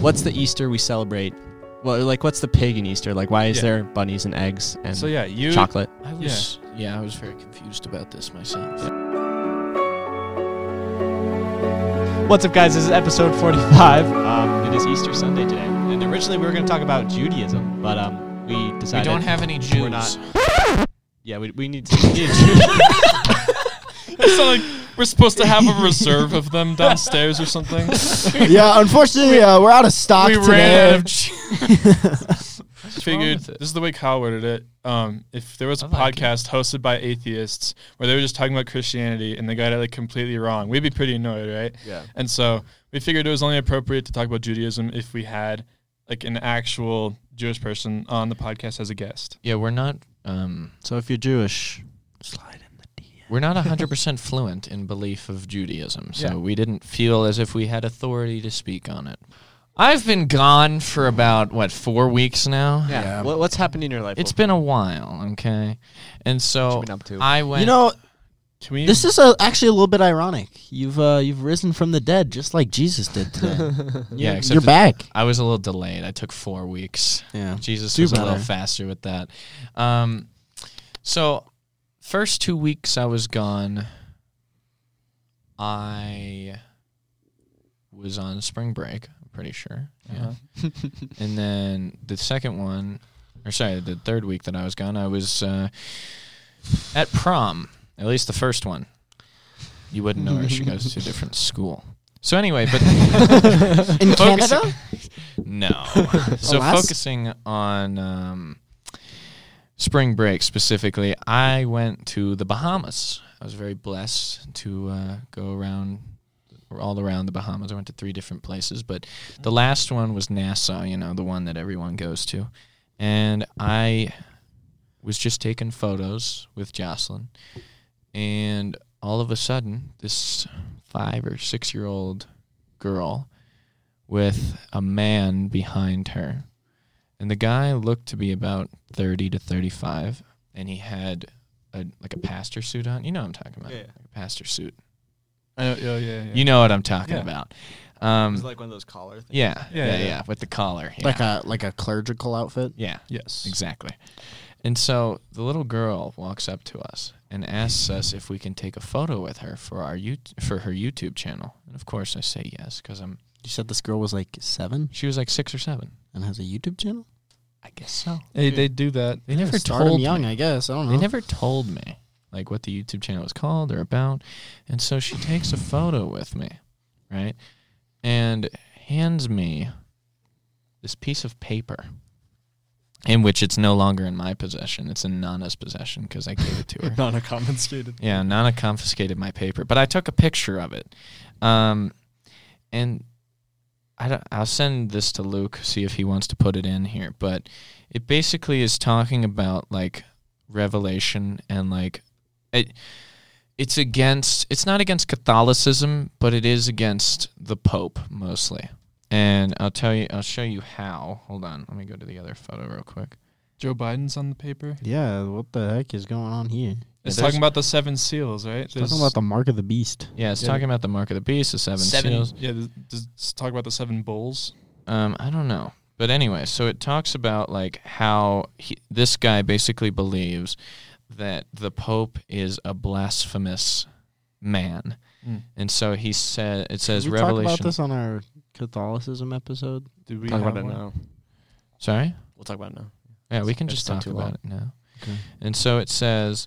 what's the Easter we celebrate? Well, like what's the pagan Easter? Like why is Yeah. there bunnies and eggs and So yeah, you chocolate? I was yeah. I was very confused about this myself. What's up, guys? This is episode 45. Um, it is Easter Sunday today, and originally we were going to talk about Judaism, but um, we We decided don't have any Jews. we're not- Yeah, we, we need to. We need to It's like we're supposed to have a reserve of them downstairs or something. yeah, unfortunately, uh, we're out of stock we today. ran out of. Jews. Figured this is the way Kyle worded it. Um, if there was a like it. podcast hosted by atheists where they were just talking about Christianity and they got it like completely wrong, we'd be pretty annoyed, right? yeah. And so we figured it was only appropriate to talk about Judaism if we had like an actual Jewish person on the podcast as a guest. yeah, we're not. Um, So if you're Jewish, slide in the DM. We're not hundred percent fluent in belief of Judaism, so Yeah. we didn't feel as if we had authority to speak on it. I've been gone for about what four weeks now. Yeah. Yeah. What, what's happened in your life? It's been a while, okay, and so you been up to? I went. You know, Can we? this is a, actually a little bit ironic. You've uh, you've risen from the dead just like Jesus did today. yeah, you're, except you're back. I was a little delayed. I took four weeks. Yeah. Jesus Do was a little better. faster with that. Um, so first two weeks I was gone. I was on spring break. I'm pretty sure. Yeah. Uh-huh. and then the second one, or sorry, the third week that I was gone, I was uh, at prom. At least the first one. You wouldn't know her. She goes to a different school. So anyway, but In Focus- Canada? no. so last- focusing on um, spring break specifically, I went to the Bahamas. I was very blessed to uh, go around all around the Bahamas. I went to three different places, but the last one was Nassau. You know, the one that everyone goes to, and I was just taking photos with Jocelyn, and all of a sudden, this five or six year old girl with a man behind her. And the guy looked to be about 30 to 35 and he had a like a pastor suit on. You know what I'm talking about. Yeah. Like a pastor suit. I know, yeah, yeah, yeah. You know what I'm talking Yeah. about. Um It's like one of those collar things. yeah, Yeah, yeah, yeah, yeah. with the collar. Yeah. Like a like a clerical outfit. yeah, yes. exactly. And so the little girl walks up to us and asks us if we can take a photo with her for our you for her YouTube channel. And of course I say yes cuz I'm You said this girl was like seven she was like 6 or 7. and has a YouTube channel. I guess so. Hey, they do that. They never Start 'em told young, me. I guess. I don't know. They never told me like what the YouTube channel was called or about. And so she takes a photo with me, right? And hands me this piece of paper in which it's no longer in my possession. It's in Nana's possession because I gave it to her. Not a confiscated. Yeah, Nana confiscated my paper, but I took a picture of it. Um, and I don't, I'll send this to Luke, see if he wants to put it in here. But it basically is talking about like revelation and like it. It's against. It's not against Catholicism, but it is against the Pope mostly. And I'll tell you. I'll show you how. Hold on. Let me go to the other photo real quick. Joe Biden's on the paper. Yeah, what the heck is going on here? It's there's- talking about the seven seals, right? It's talking about the mark of the beast. Yeah, it's Yeah. talking about the mark of the beast, the seven, seals. Yeah, th- does it's talk about the seven bulls. Um, I don't know. But anyway, so it talks about like how he, this guy basically believes that the Pope is a blasphemous man, Mm. and so he said it says Did we Revelation. talk about this on our Catholicism episode? Did we Talk have about it now. Sorry, We'll talk about it now. yeah, we can just talk about long. it now. Okay. And so it says,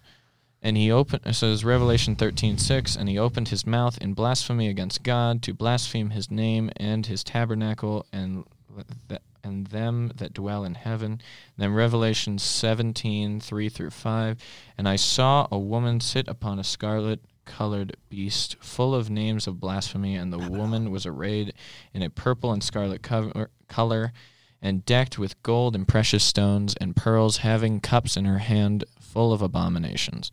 and he opened. Says Revelation thirteen six, and he opened his mouth in blasphemy against God to blaspheme His name and His tabernacle and th- and them that dwell in heaven. Then Revelation seventeen three through five, and I saw a woman sit upon a scarlet colored beast full of names of blasphemy and the woman was arrayed in a purple and scarlet cover, color and decked with gold and precious stones and pearls, having cups in her hand full of abominations.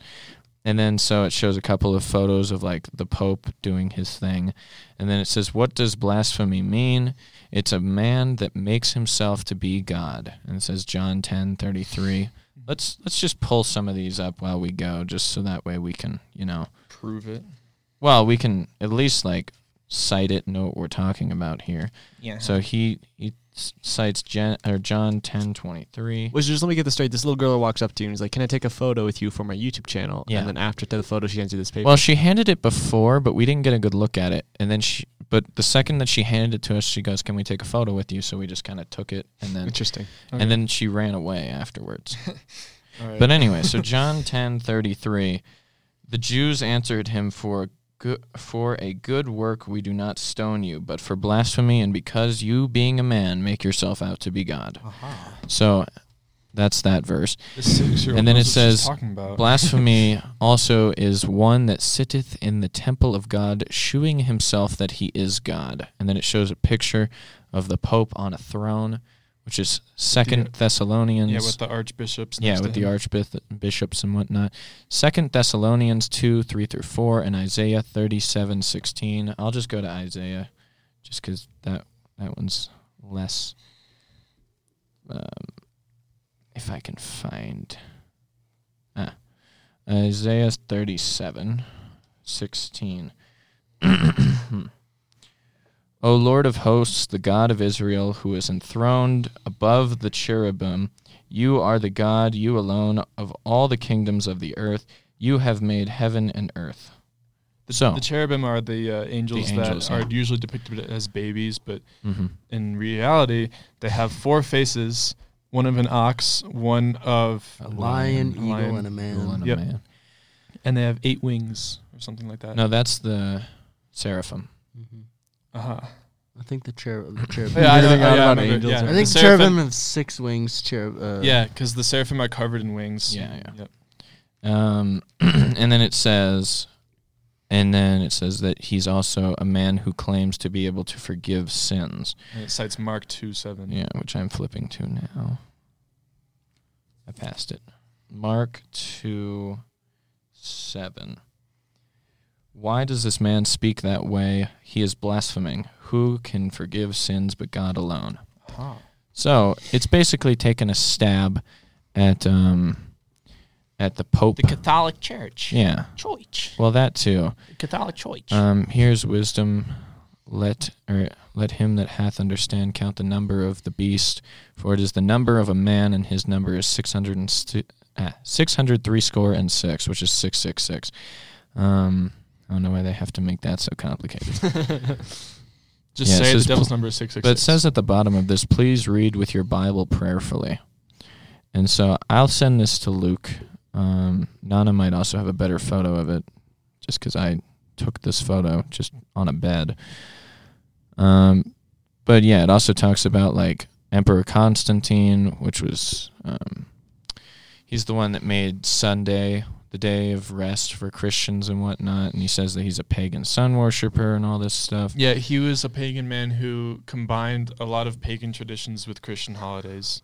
And then so it shows a couple of photos of like the Pope doing his thing. And then it says, What does blasphemy mean? It's a man that makes himself to be God. And it says John ten thirty three. Let's let's just pull some of these up while we go, just so that way we can, you know Prove it. well, we can at least like cite it, know what we're talking about here. Yeah. So he he s- cites Jan, or John ten twenty three. Which just let me get this straight. This little girl walks up to you and is like, "Can I take a photo with you for my YouTube channel?" Yeah. And then after the photo, she hands you this paper. Well, she handed it before, but we didn't get a good look at it. And then she, but the second that she handed it to us, she goes, "Can we take a photo with you?" So we just kind of took it, and then Interesting. Okay. and then she ran away afterwards. All right. But anyway, so John ten thirty three, the Jews answered him for good for a good work we do not stone you, but for blasphemy and because you being a man make yourself out to be God. So that's that verse. The and then it says. Blasphemy also is one that sitteth in the temple of God, shewing himself that he is God. And then it shows a picture of the Pope on a throne, which is Second Thessalonians. yeah, with the archbishops. Yeah, with the archbishops and whatnot. Second Thessalonians two three through four and Isaiah thirty seven sixteen. I'll just go to Isaiah, just because that that one's less. Um, if I can find, ah, Isaiah thirty seven sixteen. O Lord of hosts, the God of Israel, who is enthroned above the cherubim, you are the God, you alone, of all the kingdoms of the earth. You have made heaven and earth. The, So- the cherubim are the uh, angels, angels, that yeah. are usually depicted as babies, but Mm-hmm. in reality, they have four faces: one of an ox, one of, A lion, eagle, lion, and a man. and a Yep. man. and they have eight wings or something like that. No, that's the seraphim. Mhm. Uh-huh. I think the cherub. The cherub. Yeah, I Everything know- yeah, I remember, angels yeah. I think The the seraphim- cherubim have six wings. Cherub. Uh, yeah, because the seraphim are covered in wings. Yeah, yeah. Yep. Um, and then it says, and then it says that he's also a man who claims to be able to forgive sins. And it cites Mark two seven. Yeah, which I'm flipping to now. I passed it. Mark 2 7. Why does this man speak that way? He is blaspheming. Who can forgive sins but God alone? Uh-huh. So it's basically taken a stab at um at the Pope. The Catholic Church. yeah. Church. Well, that too. The Catholic Church. Um, here's wisdom. Let or let him that hath understand count the number of the beast, for it is the number of a man, and his number is six hundred and stu- ah, six hundred three score and six, which is six six six. Um, I don't know why they have to make that so complicated. Just Yeah, it say the says- devil's number is six six. But it says at the bottom of this, please read with your Bible prayerfully. And so I'll send this to Luke. Um, Nana might also have a better photo of it, just because I took this photo just on a bed. Um, but yeah, it also talks about like Emperor Constantine, which was um, he's the one that made Sunday the day of rest for Christians and whatnot, and he says that he's a pagan sun worshiper and all this stuff. Yeah, he was a pagan man who combined a lot of pagan traditions with Christian holidays.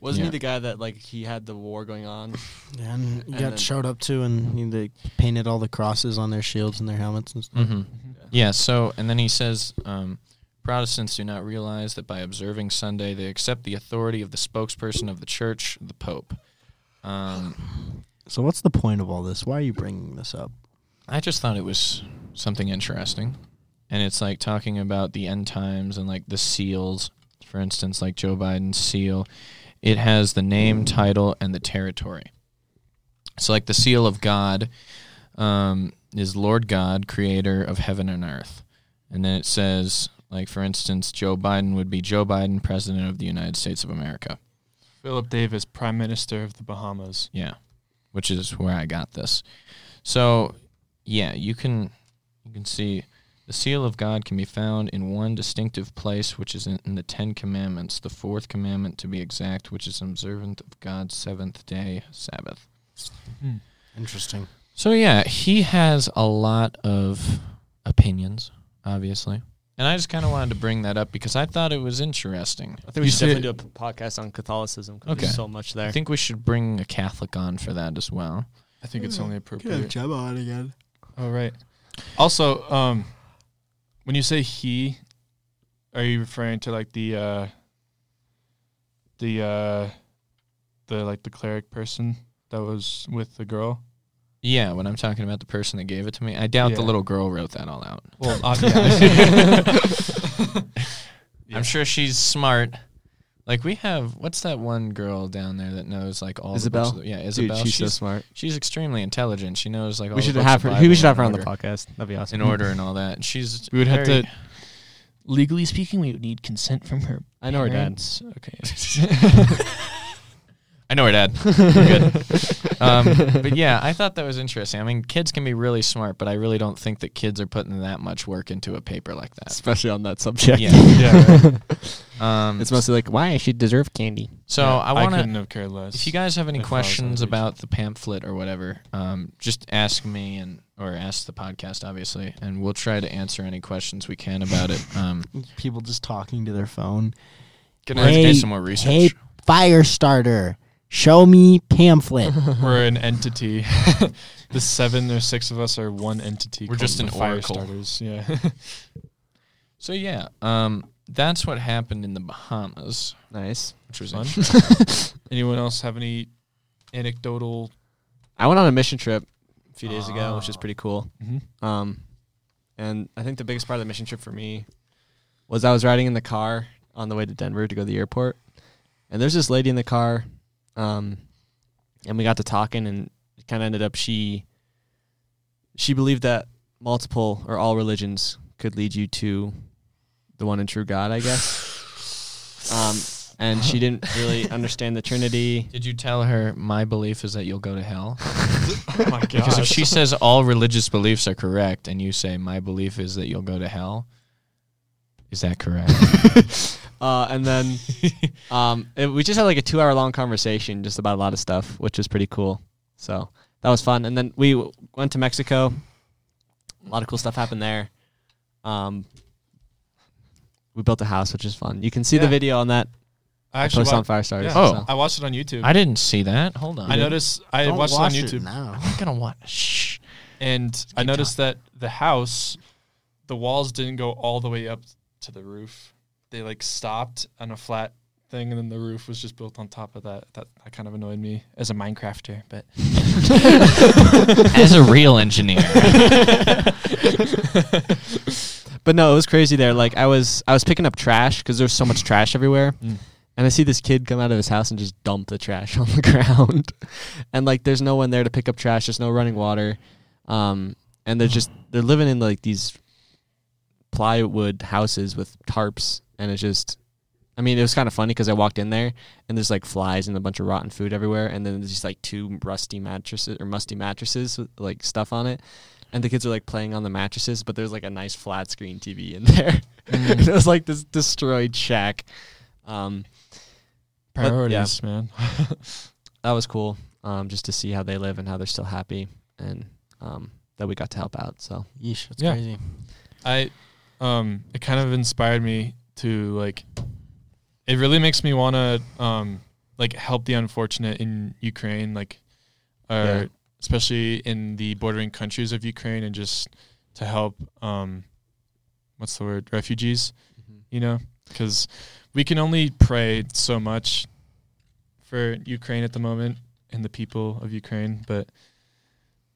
Wasn't Yeah. he the guy that like he had the war going on? Yeah, and you And got then- showed up to, and you- they painted all the crosses on their shields and their helmets and stuff. Mm-hmm. Yeah. So, and then he says, um, Protestants do not realize that by observing Sunday, they accept the authority of the spokesperson of the church, the Pope. Um, So, what's the point of all this? Why are you bringing this up? I just thought it was something interesting, and it's like talking about the end times and like the seals, for instance, like Joe Biden's seal. It has the name, title, and the territory. So, like the seal of God um, is Lord God, creator of heaven and earth. And then it says, like, for instance, Joe Biden would be Joe Biden, President of the United States of America. Philip Davis, Prime Minister of the Bahamas. Yeah, which is where I got this. So, yeah, you can you can see the seal of God can be found in one distinctive place, which is in, in the Ten Commandments, the fourth commandment to be exact, which is observant of God's seventh day Sabbath. Hmm. Interesting. So yeah, he has a lot of opinions, obviously. And I just kind of wanted to bring that up because I thought it was interesting. I think we You should see definitely it- do a p- podcast on Catholicism. 'cause Okay. There's so much there. I think we should bring a Catholic on for that as well. I think it's only appropriate. Gemma on again. All right. Also, um, when you say he, are you referring to like the uh, the uh, the like the cleric person that was with the girl? Yeah, when I'm talking about the person that gave it to me, I doubt the little girl wrote that all out. Well, uh, yeah. I'm sure she's smart. Like we have, what's that one girl down there that knows like all Isabel? The books of the- yeah, Dude, Isabel. she's, so smart. she's extremely intelligent. She knows like all We should books have her. Bible We should have her in on the podcast. That'd be awesome. in order and all that. And she's we would have to. Legally speaking, we would need consent from her. I know her dad. Okay. I know her dad. We're good. um, but yeah, I thought that was interesting. I mean, kids can be really smart, but I really don't think that kids are putting that much work into a paper like that. Especially on that subject. Yeah. yeah. Right. Um, It's mostly like why she deserve candy. so Yeah, I want couldn't to. have cared less. If you guys have any if I was questions about the pamphlet or whatever, um, just ask me and or ask the podcast, obviously, and we'll try to answer any questions we can about it. Um, People just talking to their phone. gonna Hey, do some more research. Hey, fire starter, show me pamphlet. We're an entity. the seven or six of us are one entity. We're just the an fire oracle. starters. Yeah. So yeah, um, that's what happened in the Bahamas, Nice. which was Fun. Anyone else have any anecdotal? I went on a mission trip a few days ago, Ah. which is pretty cool. Mhm. Um, and I think the biggest part of the mission trip for me was I was riding in the car on the way to Denver to go to the airport, and there's this lady in the car, um, and we got to talking, and it kind of ended up she she believed that multiple or all religions could lead you to the one and true God, I guess. Um, and she didn't really understand the Trinity. Did you tell her my belief is that you'll go to hell? Oh my god! Because if she says all religious beliefs are correct, and you say my belief is that you'll go to hell, is that correct? Uh, and then um, it, we just had like a two hour long conversation just about a lot of stuff, which was pretty cool. So that was fun. And then we w- went to Mexico. A lot of cool stuff happened there. Um, we built a house, which is fun. You can see the Yeah. video on that I actually post on wa- Firestarters. yeah. Oh. so. I watched it on YouTube. I didn't see that. Hold on. I noticed. I Don't watched watch it on YouTube, now. I'm gonna watch. Shh. and I noticed that the house, the walls didn't go all the way up to the roof. They like stopped on a flat thing, and then the roof was just built on top of that. That, that kind of annoyed me as a Minecrafter, but As a real engineer, But no, it was crazy there. Like I was, I was picking up trash because there's so much trash everywhere, Mm. and I see this kid come out of his house and just dump the trash on the ground, and like there's no one there to pick up trash. There's no running water, um, and they're just they're living in like these plywood houses with tarps, and it's just. I mean, it was kind of funny because I walked in there and there's like flies and a bunch of rotten food everywhere, and then there's just like two rusty mattresses or musty mattresses with like stuff on it, and the kids are like playing on the mattresses, but there's like a nice flat screen TV in there. Mm. it was like this destroyed shack. Um, But, yeah. priorities, man. that was cool. Um, just to see how they live and how they're still happy, and um, that we got to help out. So Yeesh, that's Yeah. crazy. I um it kind of inspired me to like it really makes me want to um like help the unfortunate in Ukraine like or Yeah. especially in the bordering countries of Ukraine and just to help um what's the word refugees you know? Cuz we can only pray so much for Ukraine at the moment and the people of Ukraine but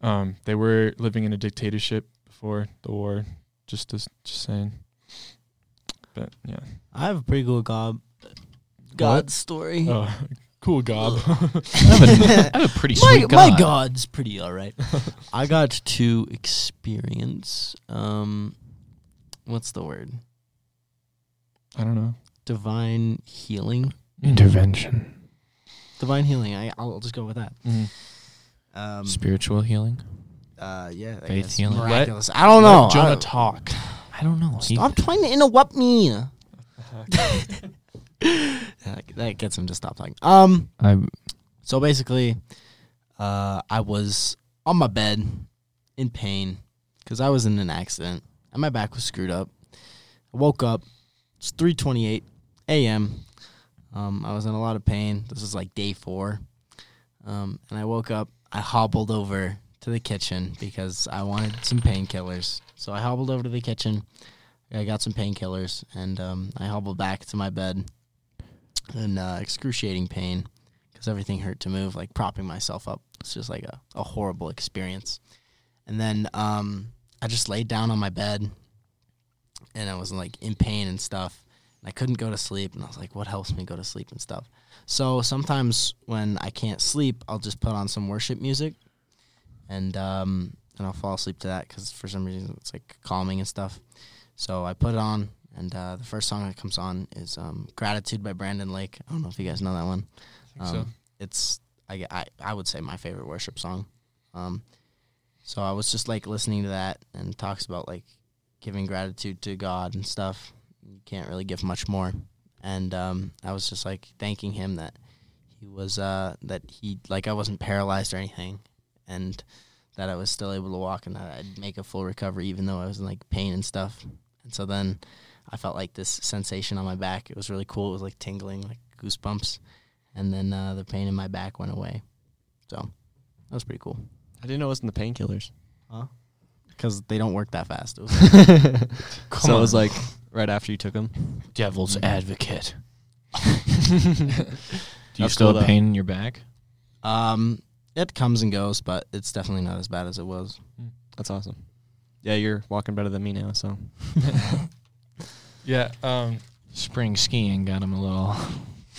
um they were living in a dictatorship before the war just as just saying. But yeah. I have a pretty cool God God story. Oh, cool gob. I have a, I have a pretty my, sweet my God. God's pretty all right. I got to experience um, what's the word? I don't know. Divine healing. Intervention, Divine healing. I I'll just go with that. Mhm. Um, spiritual healing. Uh, yeah, I Faith guess healing. Let- miraculous. I don't know. Let Jonah I- talk. I don't know. He- Stop trying to interrupt me. that, that gets him to stop talking. Um. I So basically, uh, I was on my bed in pain because I was in an accident and my back was screwed up. I woke up. It's three twenty-eight a.m. Um, I was in a lot of pain. This is like day four, um, and I woke up. I hobbled over to the kitchen because I wanted some painkillers. So I hobbled over to the kitchen. I got some painkillers, and um, I hobbled back to my bed in uh, excruciating pain because everything hurt to move. Like propping myself up, it's just like a, a horrible experience. And then um, I just laid down on my bed, and I was like in pain and stuff. And I couldn't go to sleep, and I was like, "What helps me go to sleep and stuff?" So sometimes when I can't sleep, I'll just put on some worship music, and um, and I'll fall asleep to that because for some reason it's like calming and stuff. So I put it on, and uh, the first song that comes on is um, "Gratitude" by Brandon Lake. I don't know if you guys know that one. think so. Um, It's I, I I would say my favorite worship song. Um, so I was just like listening to that and it talks about like giving gratitude to God and stuff. You can't really give much more. And um, I was just like thanking him that he was uh, that he like I wasn't paralyzed or anything, and that I was still able to walk and that I'd make a full recovery even though I was in like pain and stuff. And so then I felt like this sensation on my back. It was really cool. It was like tingling, like goosebumps. And then uh, the pain in my back went away. So that was pretty cool. I didn't know it was in the painkillers. Huh? Because they don't work that fast. It was so it was like right after you took them. Devil's advocate. Do you That's still cool, have though. pain in your back? Um, it comes and goes, but it's definitely not as bad as it was. That's awesome. Yeah, you're walking better than me now. So Yeah. Um, Spring skiing got him a little.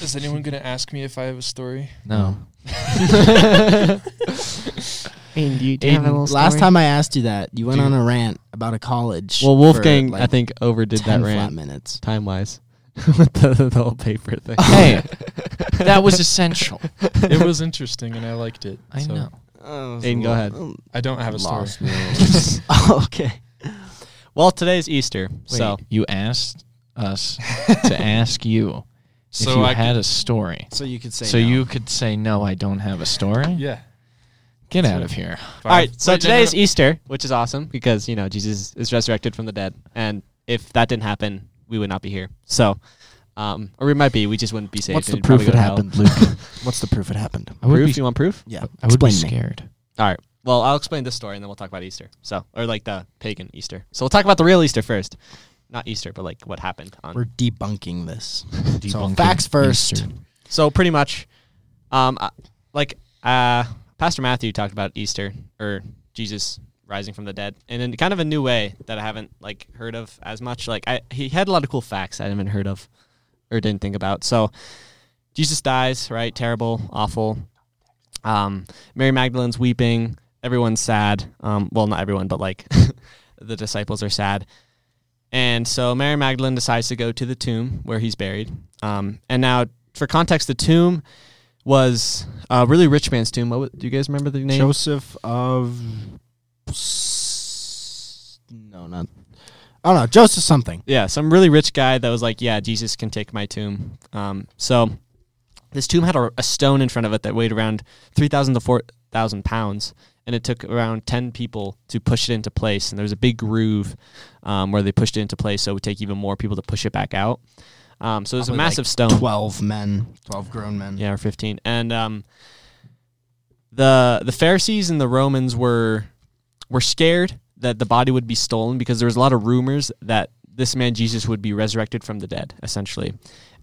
is anyone gonna ask me if I have a story? No. Aiden, last time I asked you that, you went Dude. on a rant about a college. well, Wolfgang, like, I think overdid 10 that flat rant minutes. time wise with the, the whole paper thing. Hey, that was essential. it was interesting and I liked it. I so know. Aiden, go ahead. I don't have a story. Oh, okay. Well, today's Easter, Wait, so you asked us to ask you if So you I had a story. So you could say So no. you could say no, I don't have a story. Yeah. Get out of here. all right. So Wait, no, today no, is no. Easter, which is awesome because you know Jesus is resurrected from the dead, and if that didn't happen, we would not be here. So, um, or we might be. We just wouldn't be safe. What's the We'd probably proof go it to hell. happened, Luke? What's the proof it happened? I would Proof? be, You want proof? Yeah. I would be explain me. scared. All right. Well, I'll explain this story and then we'll talk about Easter. So, or like the pagan Easter. So we'll talk about the real Easter first. Not Easter, but like what happened on. We're debunking this. so Debunking facts first. Easter. So pretty much, um, uh, like uh, Pastor Matthew talked about Easter or Jesus rising from the dead, and in kind of a new way that I haven't like heard of as much. Like I, he had a lot of cool facts I haven't heard of or didn't think about. So Jesus dies, right? Terrible, awful. Um, Mary Magdalene's weeping. Everyone's sad. Um, well, not everyone, but like the disciples are sad. And so Mary Magdalene decides to go to the tomb where he's buried. Um, and now, for context, the tomb was a really rich man's tomb. What, do you guys remember the name? Joseph of. No, not. Oh no, Joseph something. Yeah, some really rich guy that was like, "Yeah, Jesus can take my tomb." Um, so this tomb had a, a stone in front of it that weighed around three thousand to four thousand pounds, and it took around ten people to push it into place. And there was a big groove um, where they pushed it into place, so it would take even more people to push it back out. Um, so it was a Probably, like, massive stone. Twelve men, twelve grown men. Yeah, or fifteen. And um, the the Pharisees and the Romans were were scared that the body would be stolen because there was a lot of rumors that this man Jesus would be resurrected from the dead, essentially.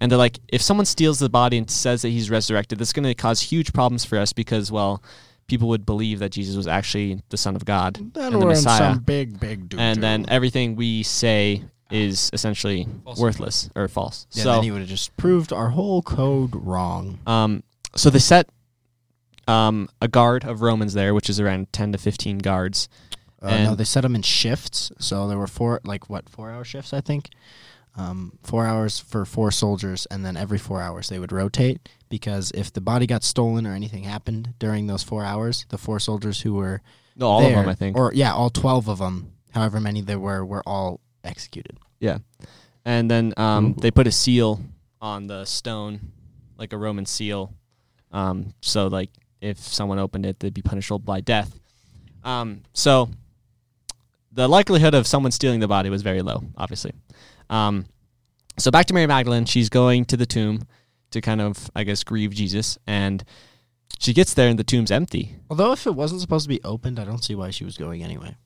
And they're like, if someone steals the body and says that he's resurrected, that's going to cause huge problems for us because, well, people would believe that Jesus was actually the Son of God Then and the we're in Messiah, some big, big doo and then everything we say is essentially False. worthless or false. yeah, so then he would have just proved our whole code wrong. Um, so they set um, a guard of Romans there, which is around ten to fifteen guards. Uh, no, they set them in shifts. So there were four, like what, four hour shifts, I think. Um, four hours for four soldiers, and then every four hours they would rotate because if the body got stolen or anything happened during those four hours, the four soldiers who were No, all there, of them, I think. or yeah, all twelve of them, however many there were, were all executed. Yeah, and then um, they put a seal on the stone, like a Roman seal. Um, so like if someone opened it, they'd be punishable by death. Um, so the likelihood of someone stealing the body was very low, obviously. Um, so back to Mary Magdalene, she's going to the tomb to kind of, I guess, grieve Jesus, and she gets there and the tomb's empty. Although if it wasn't supposed to be opened, I don't see why she was going anyway.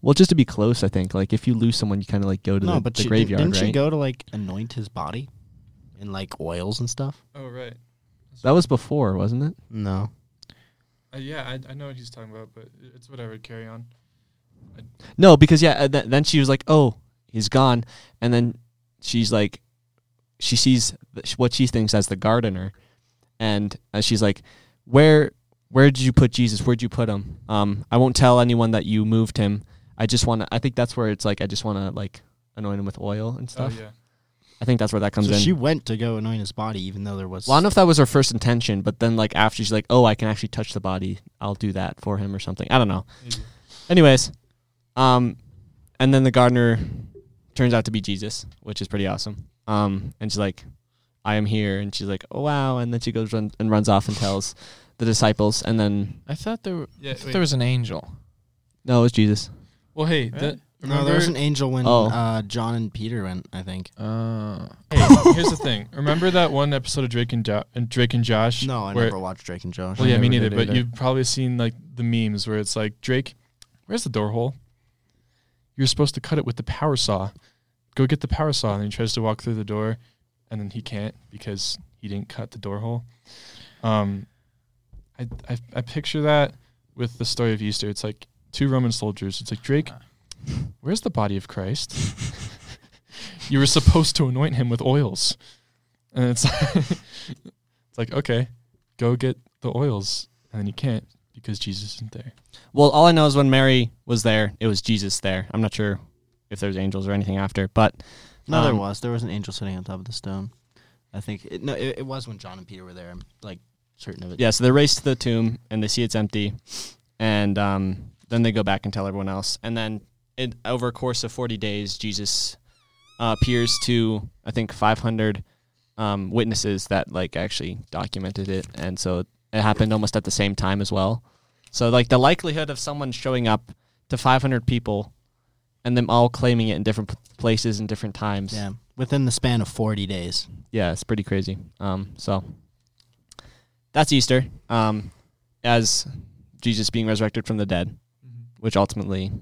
Well, just to be close, I think. Like if you lose someone, you kind of like go to no, the, but the she, graveyard, didn't right? she go to like anoint his body in like oils and stuff? Oh right. That was before, wasn't it? No. Uh, yeah, I, I know what he's talking about, but it's whatever. Carry on. No, because yeah, uh, th- then she was like, "Oh, he's gone," and then she's like, she sees what she thinks as the gardener, and uh, she's like, "Where, where did you put Jesus? Where'd you put him? Um, I won't tell anyone that you moved him. I just want to. I think that's where it's like, I just want to like anoint him with oil and Oh stuff. yeah. I think that's where that comes so in. she went to go anoint his body, even though there was. well, I don't know if that was her first intention, but then like after she's like, "Oh, I can actually touch the body. I'll do that for him or something." I don't know. Maybe. Anyways, um, and then the gardener turns out to be Jesus, which is pretty awesome. Um, and she's like, "I am here," and she's like, "Oh wow!" And then she goes run, and runs off and tells the disciples, and then I thought there were, Yeah. I thought there was an angel. no, it was Jesus. well, hey, Right? that, no, there was an angel when Oh. uh, John and Peter went. I think. Uh, hey, here's the thing. Remember that one episode of Drake and, jo- and Drake and Josh? No, I never watched Drake and Josh. Well, yeah, me neither. But either. you've probably seen like the memes where it's like Drake, where's the door hole? You're supposed to cut it with the power saw. Go get the power saw, and he tries to walk through the door, and then he can't because he didn't cut the door hole. Um, I I, I picture that with the story of Easter. It's like two Roman soldiers. It's like Drake, where's the body of Christ? you were supposed to anoint him with oils, and it's like, it's like okay, go get the oils, and then you can't because Jesus isn't there. Well, all I know is when Mary was there, it was Jesus there. I'm not sure if there's angels or anything after, but No, there Um, was. There was an angel sitting on top of the stone. I think. It, no, it, it was when John and Peter were there. I'm like certain of it. yeah. So they race to the tomb and they see it's empty, and um, then they go back and tell everyone else, and then it, over a course of 40 days, Jesus uh, appears to I think 500 um, witnesses that like actually documented it, and so it happened almost at the same time as well. So like the likelihood of someone showing up to 500 people and them all claiming it in different p- places and different times. Yeah. Within the span of 40 days. Yeah, it's pretty crazy. Um, so that's Easter. Um, as Jesus being resurrected from the dead, which ultimately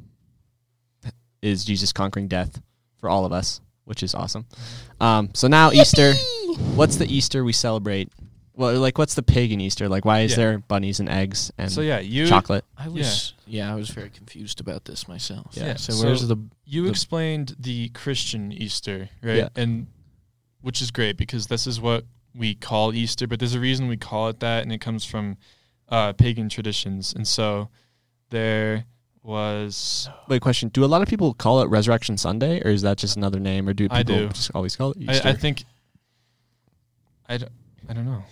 is Jesus conquering death for all of us, which is awesome. Um, so now Easter, what's the Easter we celebrate? Well, like what's the pagan Easter? Like why is Yeah. there bunnies and eggs and so yeah, you chocolate? I was yeah. I was very confused about this myself. Yeah, So, so where's the you the- explained the Christian Easter, right? Yeah. And which is great because this is what we call Easter, but there's a reason we call it that, and it comes from uh, pagan traditions. And so there was Wait, question: Do a lot of people call it Resurrection Sunday, or is that just another name, or do people I do. just always call it Easter? I, I think I, d- I don't know.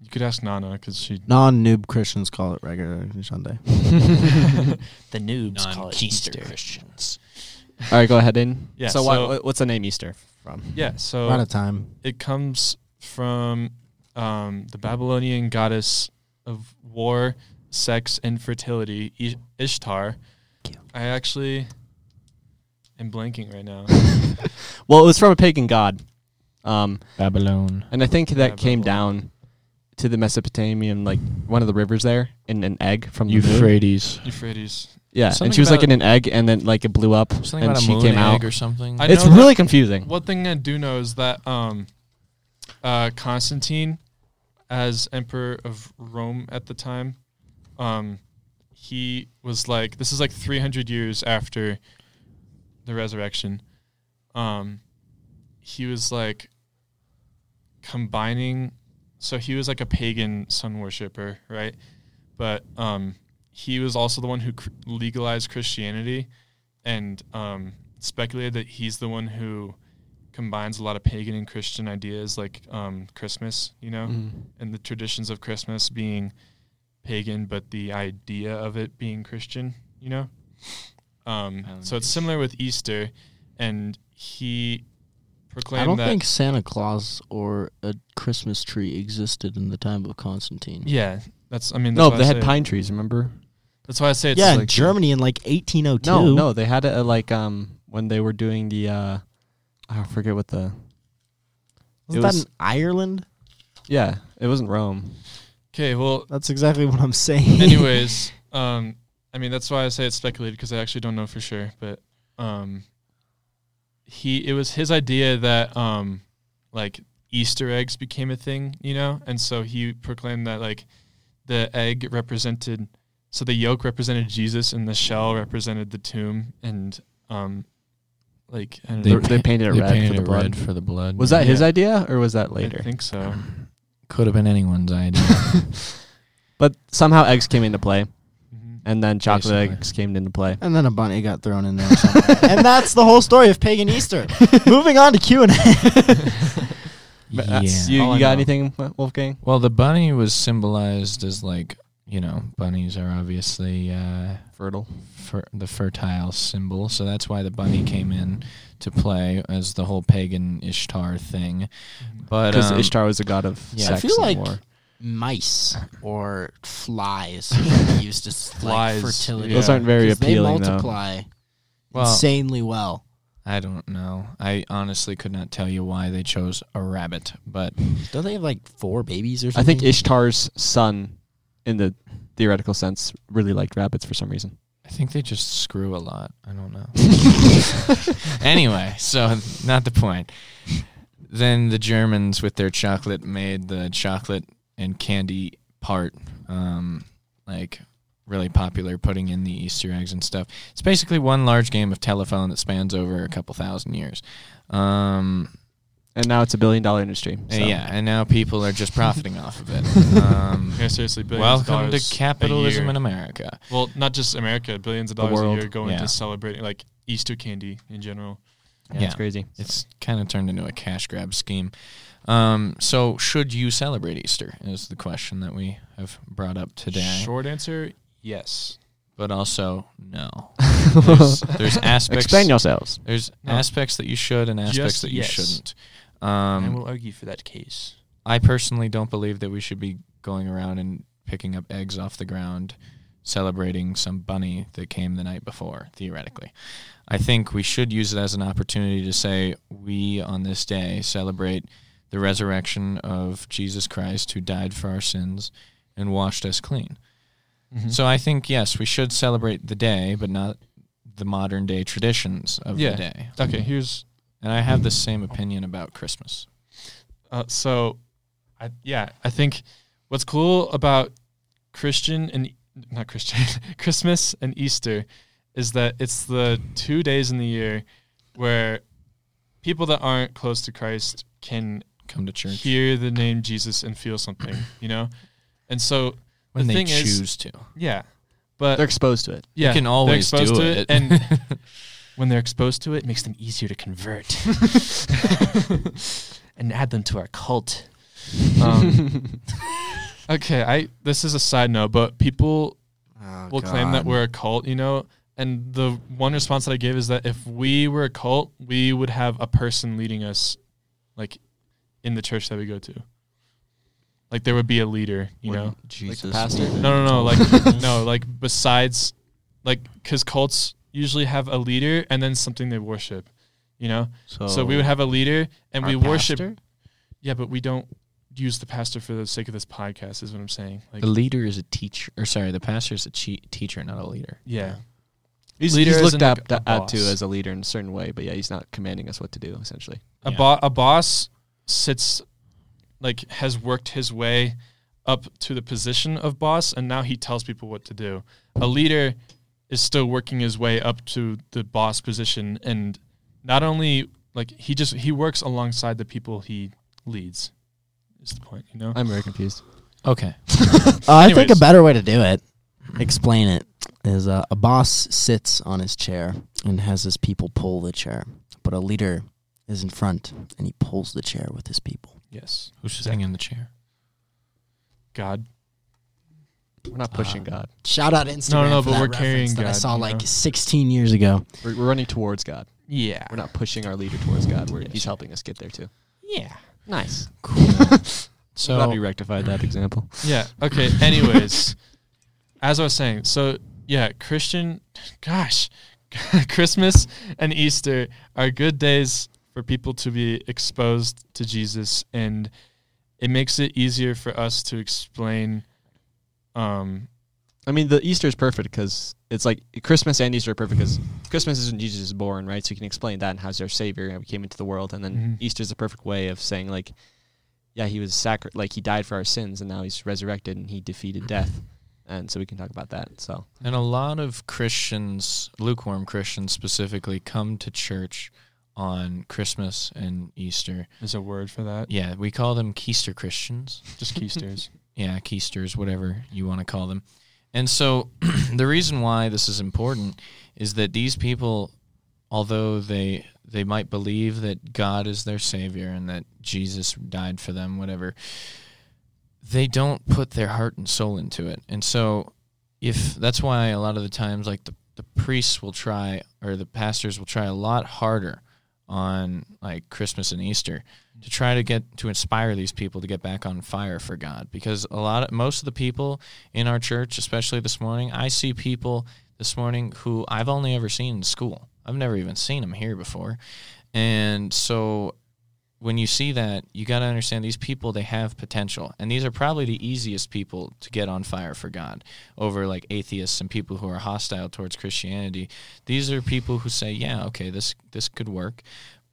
You could ask Nana because she Non noob Christians call it regular Sunday. The noobs call it Non-Easter Christians. All right, go ahead, Aiden. Yeah, So, so- what, what's the name Easter from? yeah. So Out of time. it comes from um, the Babylonian goddess of war, sex, and fertility, I- Ishtar. I actually am blanking right now. Well, it was from a pagan god, um, Babylon. and I think that Yeah, came Babylon. down to the Mesopotamian, like one of the rivers there, in an egg from the moon. Euphrates. Euphrates. Yeah, Something and she was like about- in an egg, and then like it blew up, Something and about a she moon came egg out. or something. I It's know that- really confusing. One thing I do know is that um, uh, Constantine, as emperor of Rome at the time, um, he was like this is like 300 years after the resurrection. Um, he was like combining. So he was like a pagan sun worshiper, right? But um, he was also the one who cr- legalized Christianity, and um, speculated that he's the one who combines a lot of pagan and Christian ideas, like um, Christmas, you know, Mhm. and the traditions of Christmas being pagan, but the idea of it being Christian, you know. Um, so it's similar with Easter, and he proclaimed I don't that. think Santa Claus or a Christmas tree existed in the time of Constantine. yeah, that's. I mean, that's No, why I they had say- pine trees. Remember? That's why I say it's yeah, in like Germany in like 1802. No, no, they had it uh, like um when they were doing the uh, I forget what the Wasn't it that was- in Ireland? yeah it wasn't Rome. Okay, well, That's exactly what I'm saying. anyways, um, I mean that's why I say it's speculated because I actually don't know for sure, but um, he it was his idea that um, like Easter eggs became a thing, you know, and so he proclaimed that like the egg represented, so the yolk represented Jesus and the shell represented the tomb, and um, like I don't They- know, they painted it they red for the it blood. red for the blood. Was that his idea or was that later? I think so. could have been anyone's idea? But somehow eggs came into play. And then chocolate Basically. eggs came into play. And then a bunny got thrown in there. somewhere. and that's the whole story of pagan Easter. Moving on to Q and A. Yeah. You, you got know. anything, Wolfgang? Well, the bunny was symbolized as like you know bunnies are obviously uh, Fertile. fer- the fertile symbol, so that's why the bunny came in to play as the whole pagan Ishtar thing. But Because um, Ishtar was a god of yeah, I sex feel and like war. Mice or flies used as Flies, like fertility. yeah. Those aren't very 'Cause appealing, They though. multiply well, insanely well. I don't know. I honestly could not tell you why they chose a rabbit, but Don't they have like four babies or something? I something? think Ishtar's son, in the theoretical sense, really liked rabbits for some reason. I think they just screw a lot. I don't know. anyway, so not the point. Then the Germans, with their chocolate, made the chocolate and candy part um, like really popular, putting in the Easter eggs and stuff. It's basically one large game of telephone that spans over a couple thousand years. Um, And now it's a billion dollar industry. uh, so. yeah, and now people are just profiting off of it. Um, Yeah, seriously, billions welcome to capitalism in America. Well, not just America, billions of dollars a year going Yeah. to celebrating like Easter candy in general. Yeah, Yeah. it's crazy. It's kind of turned into a cash grab scheme. Um, so, should you celebrate Easter? Is the question that we have brought up today. Short answer, yes. But also, no. There's, there's aspects. Explain yourselves. There's No. aspects that you should and aspects Just that you yes. shouldn't. I Um, will argue for that case. I personally don't believe that we should be going around and picking up eggs off the ground, celebrating some bunny that came the night before, theoretically. I think we should use it as an opportunity to say, we on this day celebrate the resurrection of Jesus Christ who died for our sins and washed us clean. Mm-hmm. So I think, yes, we should celebrate the day, but not the modern day traditions of Yeah. the day. Okay, here's And I have the same opinion about Christmas. uh, so, I yeah, I think what's cool about Christian and not Christian Christmas and Easter is that it's the two days in the year where people that aren't close to Christ can Come to church hear the name Jesus and feel something, you know, and so when the they thing is- choose to. yeah, but They're exposed to it. yeah, you can they're always exposed do to it. and when they're exposed to it, it makes them easier to convert and add them to our cult. Um, okay, I this is a side note, but people Oh, will claim that we're a cult, you know. And the one response that I gave is that if we were a cult, we would have a person leading us, like in the church that we go to. Like there would be a leader, you know. Jesus. pastor? No, no, no. Like no, like besides, like because cults usually have a leader and then something they worship, you know. So so we would have a leader and we worship. Yeah, but we don't use the pastor for the sake of this podcast. Is what I'm saying. Like, the leader is a teacher, or sorry, the pastor is a che- teacher, not a leader. yeah, He's, Leader he's looked up like, a at to as a leader in a certain way, but yeah, he's not commanding us what to do. Essentially, a Yeah. bo- a boss sits like has worked his way up to the position of boss, and now he tells people what to do. A leader is still working his way up to the boss position, and not only like he just he works alongside the people he leads. Is the point, you know? I'm very confused. Okay. Uh, I think a better way to do it, explain it, is uh, a boss sits on his chair and has his people pull the chair, but a leader is in front and he pulls the chair with his people. Yes, Who's sitting in the chair? God. We're not pushing Uh, God. Shout out Instagram. No, no, no, for but that we're reference carrying that I God, saw you like know? 16 years ago. We're, we're running towards God. Yeah. We're not pushing our leader towards God. We're, Yes. He's helping us get there too. Yeah. Nice. Cool. So glad we so rectified that example. Yeah. Okay. Anyways, as I was saying, so yeah, Christian, gosh, Christmas and Easter are good days for people to be exposed to Jesus, and it makes it easier for us to explain. Um. I mean, the Easter is perfect because it's like Christmas and Easter are perfect because Christmas is when Jesus is born, right? So you can explain that and how's our Savior and we came into the world, and then Mhm. Easter is the perfect way of saying like yeah, he was sacri- like he died for our sins, and now he's resurrected and he defeated death, and so we can talk about that. So And a lot of Christians, lukewarm Christians specifically, come to church on Christmas and Easter. There's a word for that. Yeah, we call them Chreaster Christians. Just chreasters. yeah, chreasters, whatever you want to call them. And so the reason why this is important is that these people, although they they might believe that God is their savior and that Jesus died for them, whatever, they don't put their heart and soul into it. And so if that's why a lot of the times like the, the priests will try or the pastors will try a lot harder on like Christmas and Easter mm. to try to get to inspire these people to get back on fire for God. Because a lot of most of the people in our church especially this morning I see people this morning who I've only ever seen in school. I've never even seen them here before. And so when you see that you got to understand these people they have potential and these are probably the easiest people to get on fire for God over like atheists and people who are hostile towards Christianity these are people who say yeah okay this this could work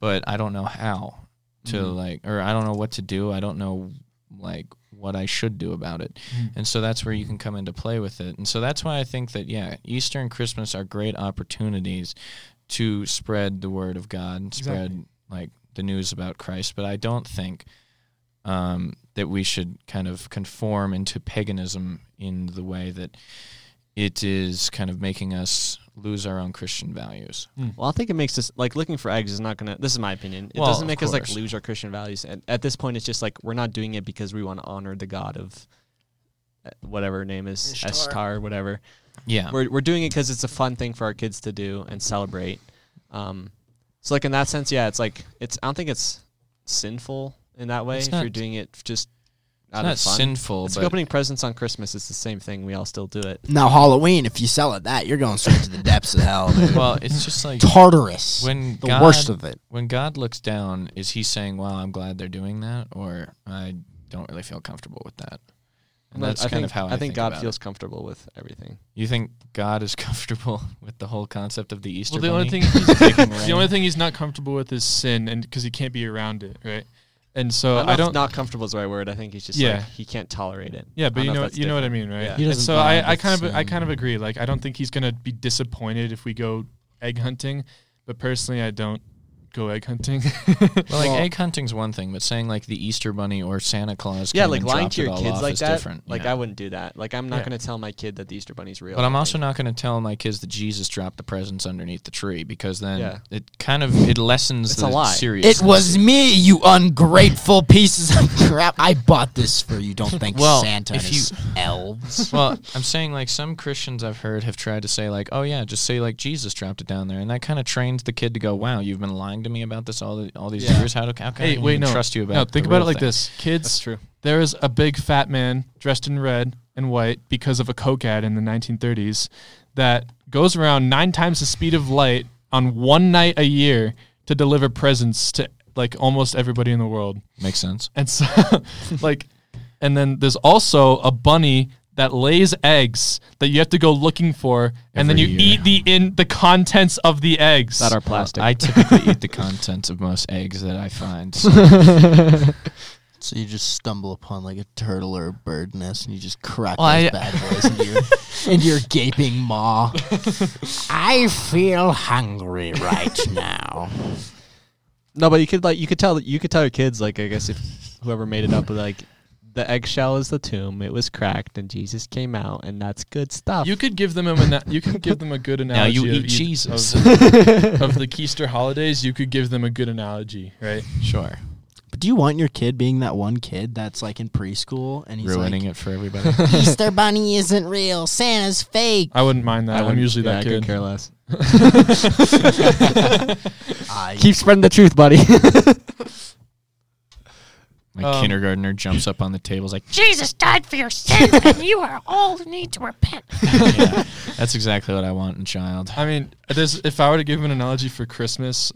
but I don't know how to mm-hmm. like or I don't know what to do. I don't know like what I should do about it. Mm-hmm. And so that's where you can come into play with it. And so that's why I think that yeah, Easter and Christmas are great opportunities to spread the word of God and spread Exactly. like the news about Christ, but I don't think um, that we should kind of conform into paganism in the way that it is kind of making us lose our own Christian values. Well, I think it makes us like looking for eggs is not gonna. This is my opinion. It Well, doesn't make us like lose our Christian values. And at this point, it's just like we're not doing it because we want to honor the God of uh, whatever her name is, Ishtar. Estar, whatever. Yeah. We're we're doing it because it's a fun thing for our kids to do and celebrate. Um, so like in that sense, yeah, it's like it's. I don't think it's sinful in that way It's if not- you're doing it just It's out not of fun. sinful, It's but like opening presents on Christmas. It's the same thing. We all still do it. Now Halloween, if you sell it that, you're going straight to the depths of hell. Dude. well, it's just like Tartarus. when the God, worst of it. when God looks down, is he saying, "Wow, I'm glad they're doing that," or I don't really feel comfortable with that? And that's I kind think, of how I, I think God about feels It. comfortable with everything. You think God is comfortable with the whole concept of the Easter Well, the only thing he's, the only thing he's not comfortable with is sin, and because he can't be around it, right? And so I I don't. don't. Comfortable is the right word. I think he's just Yeah. like he can't tolerate it. yeah, but you if know, that's you know what I mean, right? Yeah. And so I, I with kind of, I kind of agree. Like, I don't think he's gonna be disappointed if we go egg hunting, but personally, I don't go egg hunting. well, like Well- egg hunting's one thing, but saying like the Easter bunny or Santa Claus, Yeah, like lying to your kids like is that. different. Like yeah. I wouldn't do that. Like I'm not Yeah. going to tell my kid that the Easter Bunny's real. But I'm also not going to tell my kids that Jesus dropped the presents underneath the tree because then Yeah. it kind of it lessens It's the a lie. seriousness. It was me, you ungrateful pieces of crap. I bought this for you. Don't think Well, Santa and if his you- elves. well, I'm saying like some Christians I've heard have tried to say like, oh yeah, just say like Jesus dropped it down there, and that kind of trains the kid to go, wow, you've been lying to me about this all the, all these Yeah. years. How, do, how can I hey, even wait, no, trust you about? no. Think the about it real like thing? this, kids. That's true. There is a big fat man dressed in red and white because of a Coke ad in the 1930s that goes around nine times the speed of light on one night a year to deliver presents to like almost everybody in the world. Makes sense. And so, like, and then there's also a bunny that lays eggs that you have to go looking for, and then you year. eat the in the contents of the eggs. That are plastic. I typically eat the contents of most eggs that I find. so- So you just stumble upon like a turtle or a bird nest, and you just crack Well, those I- bad boys into your, into your gaping maw. I feel hungry right now. no, but you could like you could tell you could tell your kids like I guess if whoever made it up like the eggshell is the tomb. It was cracked and Jesus came out and that's good stuff. You could give them a ana- you could give them a good analogy. now analogy. you of eat eith- Jesus. of the, of the Chreaster holidays. You could give them a good analogy, right? sure, But do you want your kid being that one kid that's like in preschool and he's ruining like, it for everybody. Easter Bunny isn't real, Santa's fake. I wouldn't mind that. I'm usually yeah, that I couldn't kid. care less. Keep spreading the truth, buddy. My Um, kindergartner jumps up on the table, is like, Jesus died for your sins, and you are all need to repent. yeah, that's exactly what I want in a child. I mean, there's, if I were to give an analogy for Christmas,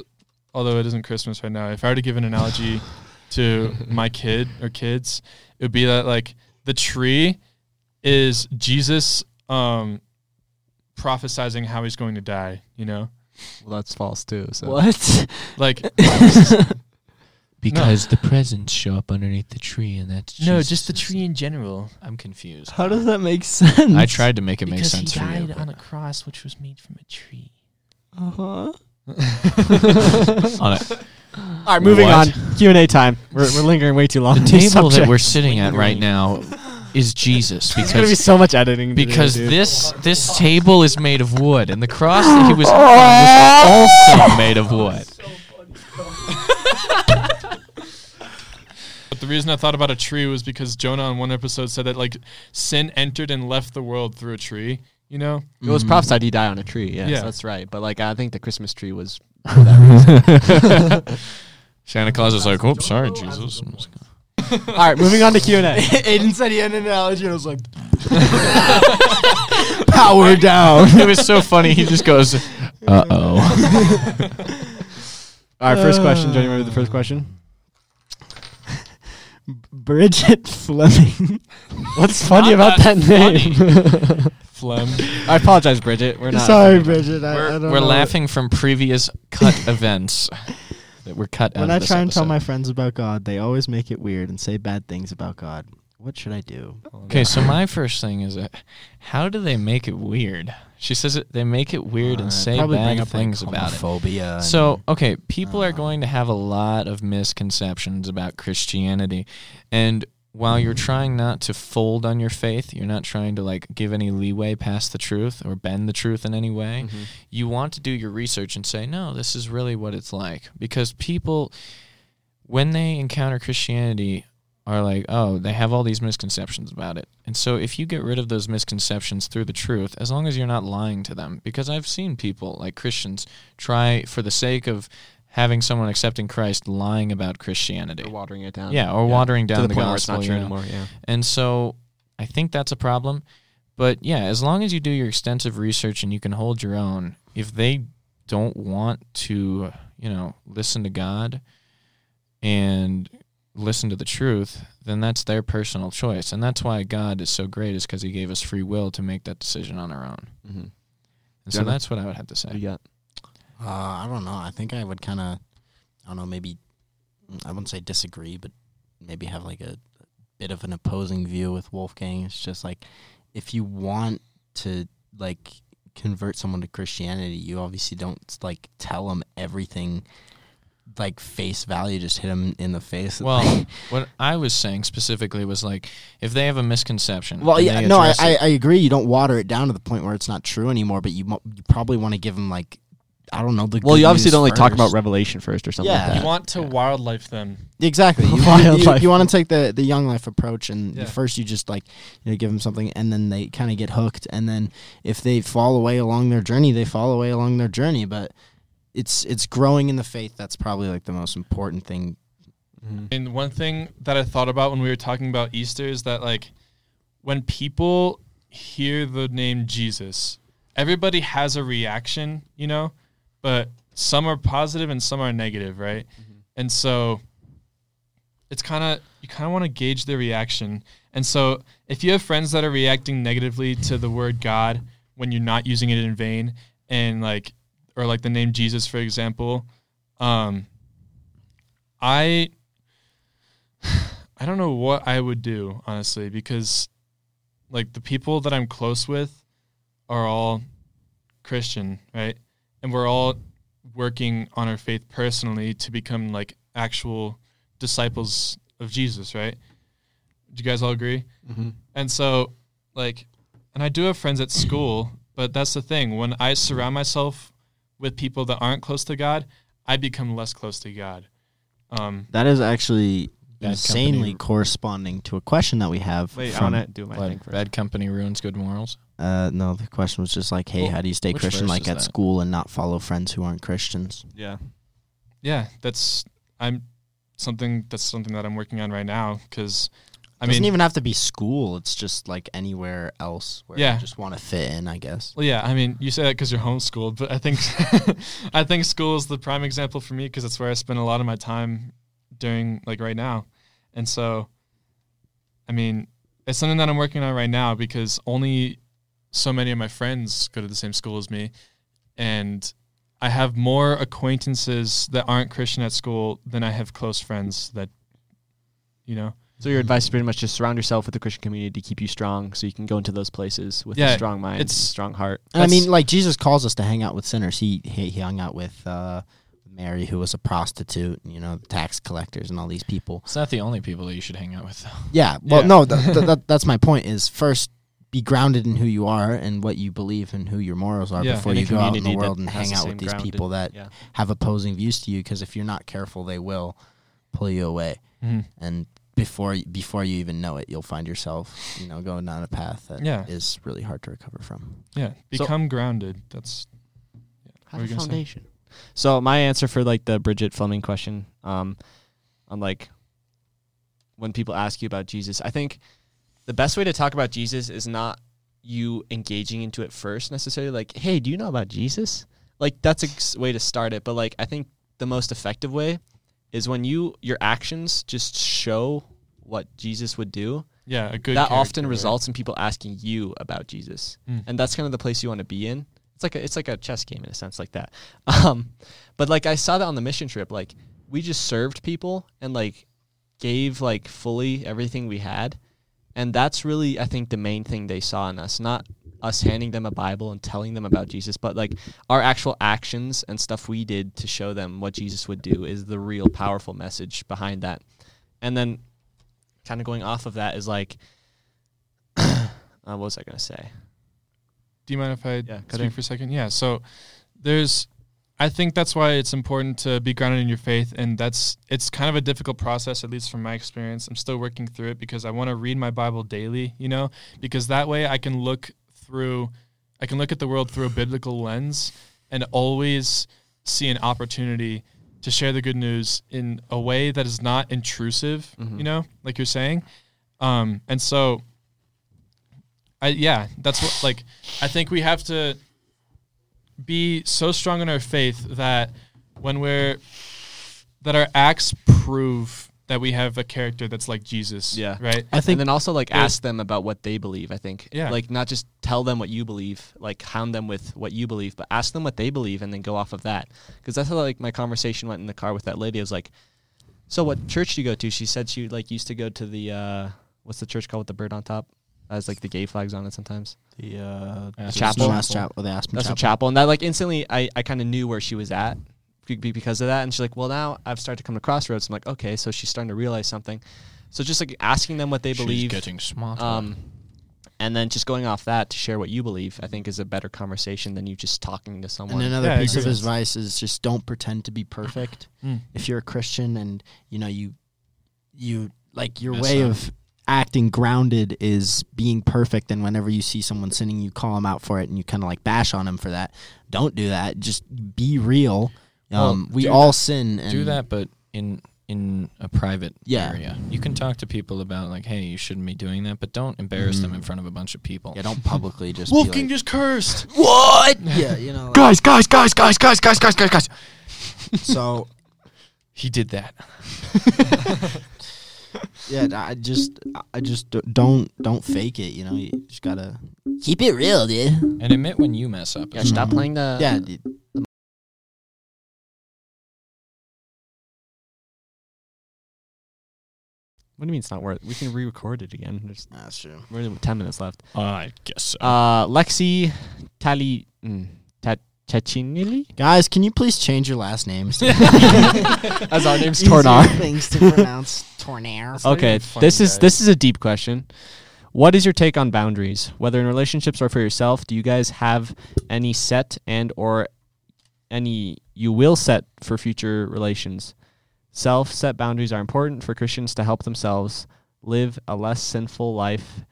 although it isn't Christmas right now, if I were to give an analogy to my kid or kids, it would be that like the tree is Jesus um, prophesizing how he's going to die. You know, well, that's false too. So what? like Because the presents show up underneath the tree, and that's No, just the tree in general. I'm confused. How does that make sense? I tried to make it make because sense he for you. died on a cross, which was made from a tree. Uh huh. On a- All right, moving What? on. Q and A time. We're, we're lingering way too long. the on these table that we're sitting at right now is Jesus There's gonna be because so much editing. to do, because dude. this this table is made of wood and the cross that he was on was also made of wood. The reason I thought about a tree was because Jonah on one episode said that like sin entered and left the world through a tree. You know, it was prophesied he die on a tree. Yes, Yeah. that's right. But like, I think the Christmas tree was for that reason. Santa Claus is like, "Oops, sorry, Jesus." All right, moving on to Q and A. Aiden said he had an analogy, and I was like, "Power down." it was so funny. He just goes, "Uh oh." All right, first question. Johnny, remember the first question? Bridget Fleming. What's funny about that that name? phlegm. I apologize, Bridget. We're not. Sorry, Bridget. I, I We're, don't we're know. laughing from previous cut events that were cut When of I this try and tell my friends about God, they always make it weird and say bad things about God. What should I do? Okay, so my first thing is, uh, how do they make it weird? She says it, they make it weird Uh, and say probably bad bring up, things about it. homophobia. and- So, okay, people are uh, going to have a lot of misconceptions about Christianity. And while you're trying not to fold on your faith, you're not trying to like give any leeway past the truth or bend the truth in any way. Mhm. You want to do your research and say, "No, this is really what it's like." Because people when they encounter Christianity are like, "Oh, they have all these misconceptions about it." And so if you get rid of those misconceptions through the truth, as long as you're not lying to them, because I've seen people like Christians try for the sake of having someone accepting Christ lying about Christianity. We're watering it down. Yeah, or watering down to the, the, point gospel. where it's you not know. true anymore. Yeah. And so I think that's a problem. But yeah, as long as you do your extensive research and you can hold your own, if they don't want to, you know, listen to God and listen to the truth, then that's their personal choice. And that's why God is so great is because he gave us free will to make that decision on our own. Mm-hmm. And so that's what I would have to say. you got? Uh, I don't know. I think I would kind of, I don't know, maybe, I wouldn't say disagree, but maybe have like a, bit of an opposing view with Wolfgang. It's just like, if you want to like convert someone to Christianity, you obviously don't like tell them everything like face value, just hit them in the face. Well, what I was saying specifically was like if they have a misconception. Well, yeah, no, I, I, it- I agree. You don't water it down to the point where it's not true anymore, but you, mo- you probably want to give them like, I don't know. The Well, good you obviously news don't like talk about. Revelation first or something Yeah. like that. You want to wildlife them. Exactly. You, want, you, Wildlife. you want to take the, the young life approach, and Yeah. first you just like you know give them something, and then they kind of get hooked, and then if they fall away along their journey, they fall away along their journey. But it's it's growing in the faith that's probably like the most important thing. Mhm. And one thing that I thought about when we were talking about Easter is that like when people hear the name Jesus, everybody has a reaction, you know, but some are positive and some are negative, right? And so it's kind of you kind of want to gauge their reaction. And so if you have friends that are reacting negatively to the word God when you're not using it in vain and like or like the name Jesus for example, um I I don't know what I would do, honestly, because like the people that I'm close with are all Christian, right? And we're all working on our faith personally to become like actual disciples of Jesus, right? Do you guys all agree? Mhm. And so, like, and I do have friends at school, but that's the thing. When I surround myself with people that aren't close to God, I become less close to God. Um, That is actually Bad insanely company. corresponding to a question that we have. Wait, I from, want to do my thing first. bad company ruins good morals. uh, no, the question was just like, hey, Well, how do you stay Christian like at that? school and not follow friends who aren't Christians? Yeah. yeah, that's I'm something that's something that I'm working on right now because I Doesn't even have to be school. It's just like anywhere else where Yeah. you just want to fit in, I guess. well, yeah, I mean, you say that because you're homeschooled, but I think I think school is the prime example for me because it's where I spend a lot of my time during like right now, and so I mean, it's something that I'm working on right now because only so many of my friends go to the same school as me, and I have more acquaintances that aren't Christian at school than I have close friends that, you know. So your advice is pretty much just surround yourself with the Christian community to keep you strong, so you can go into those places with a strong mind, it's- and a strong heart. And I mean, like Jesus calls us to hang out with sinners. He he, he hung out with uh, Mary, who was a prostitute, you know, tax collectors, and all these people. It's not the only people that you should hang out with, though. Yeah. Well, Yeah. no, th- th- that, that's my point. Is first be grounded in who you are and what you believe and who your morals are Yeah. before you go out in the world and hang out same with these grounded- people that Yeah. have opposing views to you. Because if you're not careful, they will pull you away. Mhm. And before before you even know it, you'll find yourself, you know, going down a path that is Yeah. really hard to recover from. Yeah, So- become grounded. That's yeah. Have a you say? foundation. So my answer for like the Bridget Fleming question, um, on like when people ask you about Jesus, I think the best way to talk about Jesus is not you engaging into it first necessarily. Like, hey, do you know about Jesus? Like that's a s- way to start it. But like, I think the most effective way is when you your actions just show what Jesus would do. Yeah, a good. that often results in people asking you about Jesus Mm. and that's kind of the place you want to be in. It's like a, it's like a chess game in a sense, like that. Um, but like I saw that on the mission trip, like we just served people and like gave like fully everything we had, and that's really I think the main thing they saw in us, not us handing them a Bible and telling them about Jesus, but like our actual actions and stuff we did to show them what Jesus would do is the real powerful message behind that. And then, kind of going off of that is like, uh, what was I gonna say? Do you mind if I Yeah, cut speak in. for a second? Yeah. So there's, I think that's why it's important to be grounded in your faith, and that's it's kind of a difficult process, at least from my experience. I'm still working through it because I want to read my Bible daily, you know, because that way I can look through, I can look at the world through a biblical lens, and always see an opportunity to share the good news in a way that is not intrusive, Mhm. you know, like you're saying. Um, and so I yeah, that's what like I think we have to be so strong in our faith that when we're that our acts prove that we have a character that's like Jesus. Yeah. Right? I think and then also like ask them about what they believe. I think, Yeah. like not just tell them what you believe, like hound them with what you believe, but ask them what they believe and then go off of that. Because that's how like my conversation went in the car with that lady. I was like, "So what church do you go to?" She said she like used to go to the uh, what's the church called with the bird on top? Has like the gay flags on it sometimes. the uh, Aspen chapel? Mass chapel. The Aspen chapel. That's chapel. a chapel, and that like instantly I I kind of knew where she was at be- be- because of that. And she's like, "Well, now I've started to come to crossroads." I'm like, "Okay," so she's starting to realize something. So just like asking them what they She's believe, getting smarter. um, and then just going off that to share what you believe, I think is a better conversation than you just talking to someone. And another Yeah, piece of advice is just don't pretend to be perfect. Mm. If you're a Christian and you know you you like your Mess way up. of acting grounded is being perfect and whenever you see someone sinning you call them out for it and you kind of like bash on them for that. Don't do that. Just be real. Well, Um, we all that- sin and Do that, but in in a private Yeah. area. You can talk to people about like, hey, you shouldn't be doing that, but don't embarrass them Mhm. in front of a bunch of people. Yeah, don't publicly just be Wolfgang like, just cursed. what? yeah, you know. like- guys, guys, guys, guys, guys, guys, guys, guys, guys. so He did that. yeah, I just I just don't don't fake it. You know, you just gotta keep it real, dude. And admit when you mess up. Yeah, as stop playing the. Yeah, dude. What do you mean it's not worth? We can re-record it again. There's that's true. really ten minutes left. I guess so. Uh, Lexi Tali mm, Ta- Tachinili? Guys, can you please change your last names? As our name's Easier Tornar. things to pronounce. Tornair. It's not Okay, even funny, this is guys. this is a deep question. What is your take on boundaries, whether in relationships or for yourself? Do you guys have any set and or any you will set for future relations? Self set boundaries are important for Christians to help themselves live a less sinful life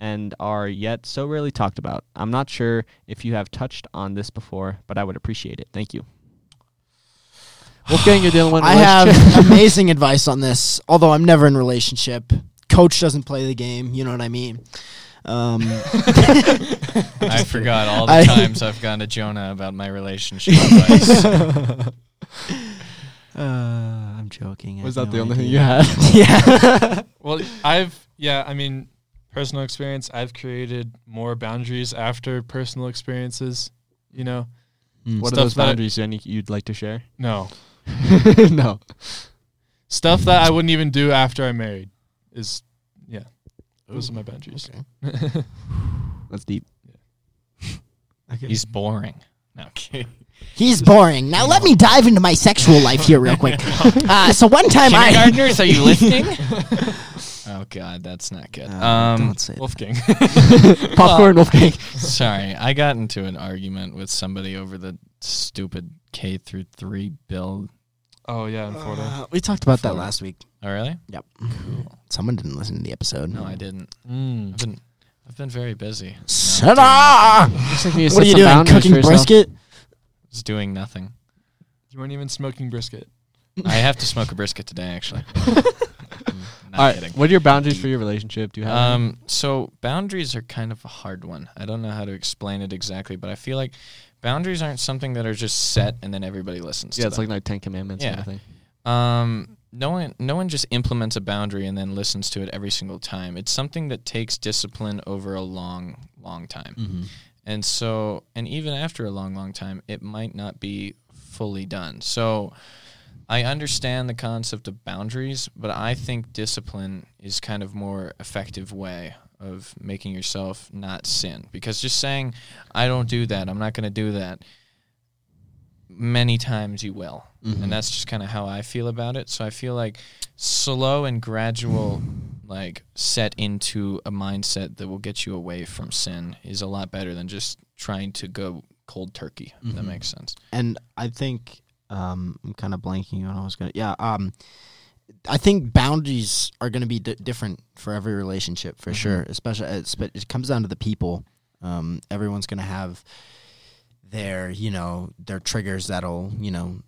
and are yet so rarely talked about. I'm not sure if you have touched on this before, but I would appreciate it. Thank you. Wolfgang, you're dealing with I have amazing advice on this. Although I'm never in relationship, coach doesn't play the game. You know what I mean? Um, I forgot all the I- times I've gone to Jonah about my relationship advice. Uh, I'm joking. I Was have that no the only thing idea. you had? yeah. Well, I've yeah, I mean, personal experience. I've created more boundaries after personal experiences. You know, Mm. What are Stuff those that- boundaries any you'd like to share? No. no. Stuff that I wouldn't even do after I'm married is, yeah. Those are my boundaries. Okay. That's deep. He's boring. No, I'm kidding. He's boring. Now let me dive into my sexual life here real quick. Uh, so one time I. Kindergartners, are you listening? oh God, that's not good. Uh, Um, don't say that. Wolfgang. Popcorn Wolfgang. sorry, I got into an argument with somebody over the stupid K through three bill. oh, yeah, in Florida. Uh, we talked about that last week. Oh, really? Yep. Someone didn't listen to the episode. No, I didn't. Mm. I've been, I've been very busy. No, Shut up! Looks like you What are you doing? boundaries for Cooking yourself. brisket? Just doing nothing. You weren't even smoking brisket. I have to smoke a brisket today, actually. Mm, Not All right. kidding. What are your boundaries for your relationship? Do you have? any? Um, so boundaries are kind of a hard one. I don't know how to explain it exactly, but I feel like boundaries aren't something that are just set and then everybody listens. yeah, to it's them. like like Ten Commandments kind Yeah. of thing. Um, no one, no one just implements a boundary and then listens to it every single time. It's something that takes discipline over a long, long time. Mm-hmm. And so, and even after a long, long time, it might not be fully done. So, I understand the concept of boundaries, but I think discipline is kind of more effective way of making yourself not sin. Because just saying, I don't do that, I'm not going to do that, many times you will. Mhm. And that's just kind of how I feel about it. So I feel like slow and gradual like set into a mindset that will get you away from sin is a lot better than just trying to go cold turkey. If that makes sense. and I think um, I'm kind of blanking on what I was gonna. Yeah, um, I think boundaries are gonna be di- different for every relationship for Mhm. sure. Especially, it's, but it comes down to the people. Um, everyone's gonna have their, you know, their triggers that'll, you know,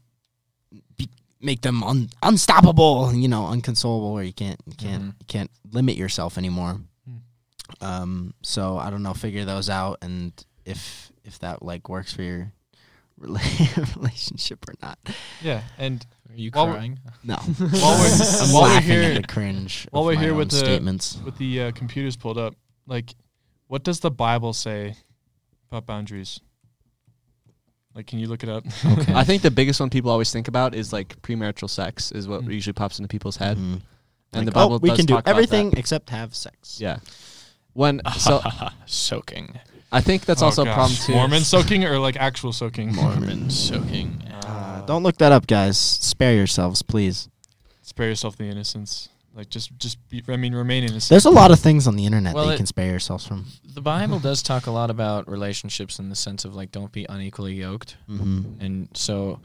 make them un- unstoppable. You know, unconsolable, or you can't, you can't, Mhm. you can't limit yourself anymore. Hmm. Um, so I don't know. Figure those out, and if if that like works for your rela- relationship or not. Yeah, and Are you While crying? No, While we're- I'm while we're here- at the cringe. while we're here with the- statements, with the uh, computers pulled up, like, what does the Bible say about boundaries? Like, can you look it up? Okay. I think the biggest one people always think about is like premarital sex is what Mm. usually pops into people's head. Mhm. And Like, the Bible oh, we does can do talk everything except have sex. Yeah. When so soaking. I think that's Oh, also a gosh. problem too. Mormon soaking or like actual soaking? Mormon soaking. Uh, don't look that up, guys. Spare yourselves, please. Spare yourself the innocence. Like, just, just be. I mean, remain innocent. There's a lot of things on the internet Well, that you it- can spare yourselves from. The Bible does talk a lot about relationships in the sense of like don't be unequally yoked. Mm-hmm. And so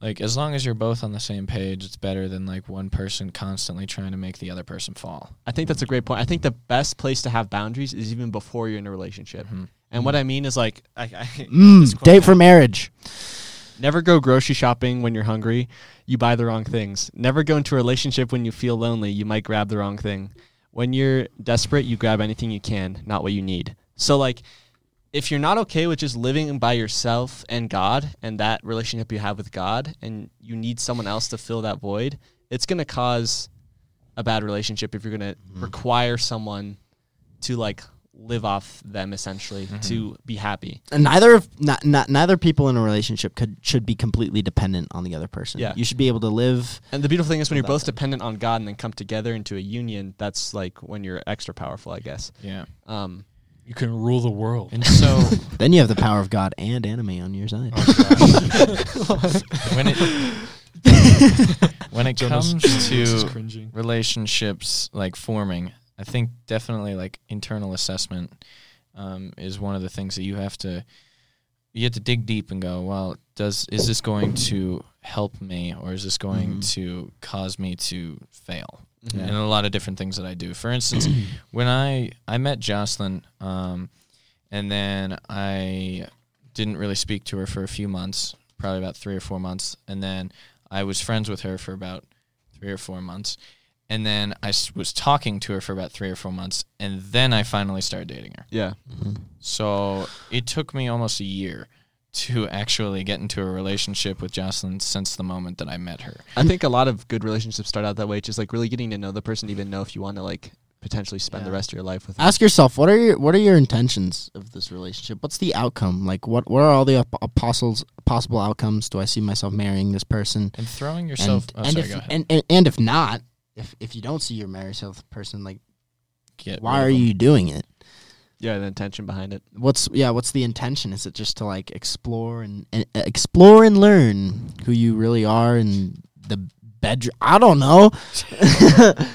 like as long as you're both on the same page, it's better than like one person constantly trying to make the other person fall. I think that's a great point. I think the best place to have boundaries is even before you're in a relationship. Mhm. And what I mean is like I, I Mm, date for marriage. Never go grocery shopping when you're hungry. You buy the wrong things. Never go into a relationship when you feel lonely. You might grab the wrong thing. When you're desperate, you grab anything you can, not what you need. So like if you're not okay with just living by yourself and God and that relationship you have with God and you need someone else to fill that void, it's going to cause a bad relationship if you're going to mm-hmm. require someone to like live off them essentially to be happy. And neither of not, not neither people in a relationship could should be completely dependent on the other person. Yeah. You should be able to live. And the beautiful thing is when you're both them. dependent on God and then come together into a union, that's like when you're extra powerful, I guess. Yeah. Um, You can rule the world. And so Then you have the power of God and anime on your side. when it when it comes to relationships like forming, I think definitely like internal assessment um, is one of the things that you have to you have to dig deep and go, well, does is this going to help me or is this going Mhm. to cause me to fail? mhm. and a lot of different things that I do. For instance, when I I met Jocelyn, um, and then I didn't really speak to her for a few months, probably about three or four months, and then I was friends with her for about three or four months, and then I was talking to her for about three or four months, and then I finally started dating her. Yeah. Mhm. So it took me almost a year to actually get into a relationship with Jocelyn since the moment that I met her. I think a lot of good relationships start out that way, just like really getting to know the person, to even know if you want to like potentially spend the rest of your life with. Them. Ask yourself what are your what are your intentions of this relationship? What's the outcome? Like what what are all the ap- apostles possible outcomes? Do I see myself marrying this person? And throwing yourself. and, oh, and sorry, if go ahead. and, and and if not, if if you don't see your married yourself person, like Get why are you doing it? yeah, the intention behind it. What's yeah? What's the intention? Is it just to like explore and, and uh, explore and learn who you really are in the bedroom? I don't know.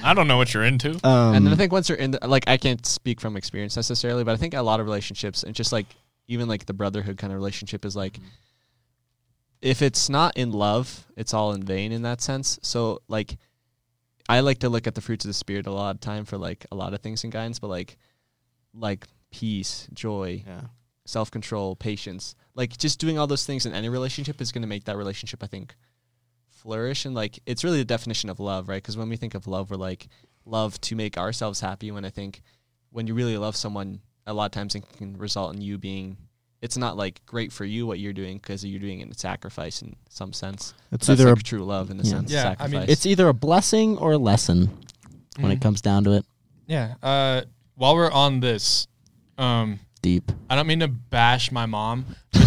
I don't know what you're into. um, and then I think once you're in, the, like, I can't speak from experience necessarily, but I think a lot of relationships and just like even like the brotherhood kind of relationship is like, if it's not in love, it's all in vain in that sense. So like, I like to look at the fruits of the spirit a lot of time for like a lot of things in guidance, but like, like peace, joy, yeah. self control, patience. Like just doing all those things in any relationship is going to make that relationship, I think, flourish. And like it's really the definition of love, right? Because when we think of love, we're like love to make ourselves happy. When I think when you really love someone, a lot of times it can result in you being. It's not like great for you what you're doing because you're doing it in sacrifice in some sense. It's either like a, true love in a yeah. sense. Yeah, I sacrifice. mean, it's either a blessing or a lesson when Mhm. it comes down to it. Yeah. Uh, while we're on this, um, Deep. I don't mean to bash my mom.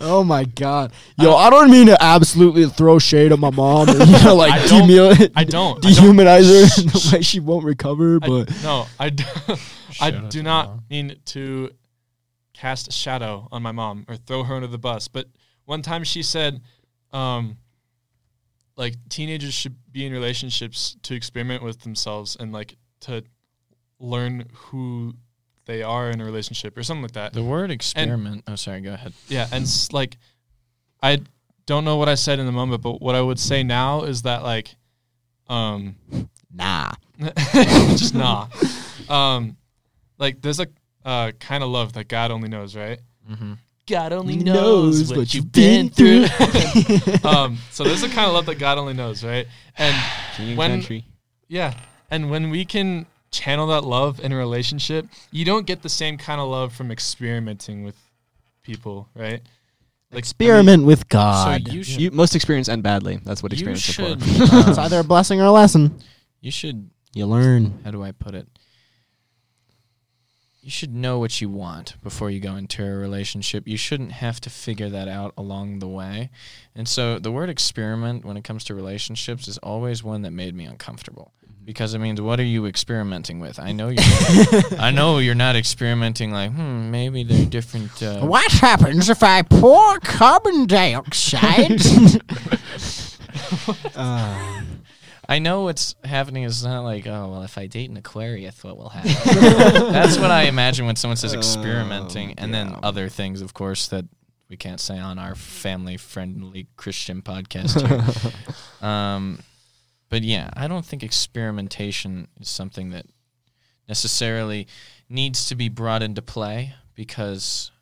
Oh my god, yo! I don't mean to absolutely throw shade at my mom, and, you know, like I don't- demil- I don't. I don't. dehumanize her in the way she won't recover. I- But no, I, do, I do not mom. mean to cast a shadow on my mom or throw her under the bus. But one time she said, um, like teenagers should be in relationships to experiment with themselves and like to learn who they are in a relationship or something like that. The word experiment. oh, sorry. Go ahead. Yeah, and like, I don't know what I said in the moment, but what I would say now is that like, um, nah, just nah. Um, like there's a uh, kind of love that God only knows, right? Mm-hmm. God only knows what you've been through. um, so there's a kind of love that God only knows, right? And King when- country. yeah, and when we can channel that love in a relationship, you don't get the same kind of love from experimenting with people, right? Like experiment with God. So you should. You, most experience end badly. That's what experience should. are for. it's either a blessing or a lesson. You should. You learn. How do I put it? You should know what you want before you go into a relationship. You shouldn't have to figure that out along the way. And so the word experiment when it comes to relationships is always one that made me uncomfortable. Because it means what are you experimenting with? I know you're I know you're not experimenting like, hmm, maybe they're different uh, What happens if I pour carbon dioxide? uh, I know what's happening is not like, oh well, if I date an Aquarius, what will happen? That's what I imagine when someone says experimenting, and then other things, of course, that we can't say on our family-friendly Christian podcast. Here. um, but yeah, I don't think experimentation is something that necessarily needs to be brought into play because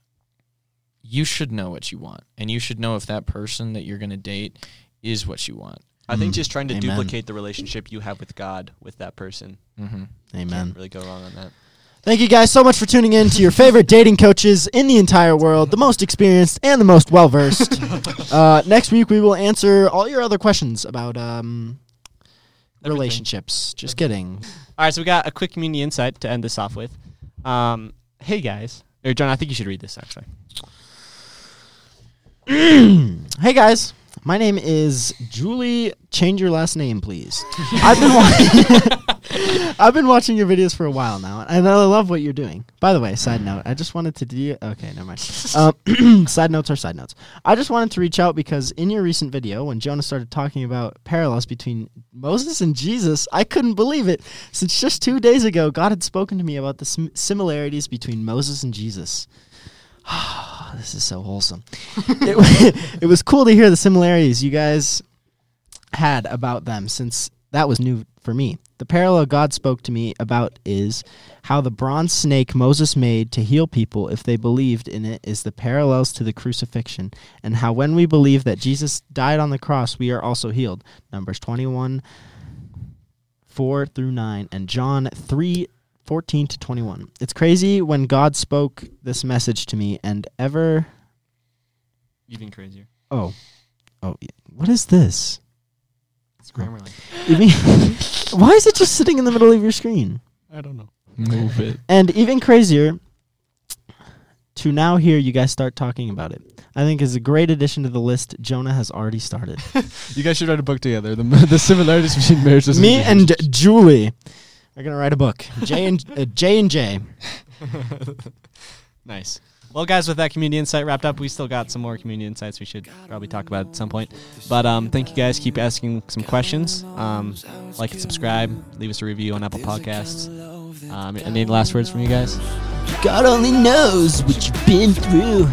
you should know what you want, and you should know if that person that you're going to date is what you want. I think just trying to Amen. duplicate the relationship you have with God with that person. Mm-hmm. amen. Can't really go wrong on that. Thank you guys so much for tuning in to your favorite dating coaches in the entire world, the most experienced and the most well versed. uh, next week we will answer all your other questions about um, Everything. relationships. Just kidding. All right, so we got a quick community insight to end this off with. Um, hey guys, or John, I think you should read this actually. Hey guys, my name is Julie. Change your last name, please. I've been watching. I've been watching your videos for a while now, and I love what you're doing. By the way, side note, I just wanted to do. Okay, never mind. Um, side notes are side notes. I just wanted to reach out because in your recent video, when Jonah started talking about parallels between Moses and Jesus, I couldn't believe it. Since just two days ago, God had spoken to me about the sim- similarities between Moses and Jesus. this is so wholesome. it, it was cool to hear the similarities you guys had about them since that was new for me. The parallel God spoke to me about is how the bronze snake Moses made to heal people if they believed in it is the parallels to the crucifixion, and how when we believe that Jesus died on the cross, we are also healed. Numbers 21, 4 through 9, and John 3, 14 to 21. It's crazy when God spoke this message to me, and ever. Even crazier. Oh. Oh, what is this? It's Grammarly. Even, Why is it just sitting in the middle of your screen? I don't know. Move it. And even crazier, to now hear you guys start talking about it, I think is a great addition to the list. Jonah has already started. You guys should write a book together. The the similarities between marriages. Me and Julie are gonna write a book. J and uh, J and J. nice. Well, guys, with that community insight wrapped up, we still got some more community insights we should probably talk about at some point. But um, thank you guys. Keep asking some questions. Um, like and subscribe. Leave us a review on Apple Podcasts. Um, any last words from you guys? God only knows what you've been through.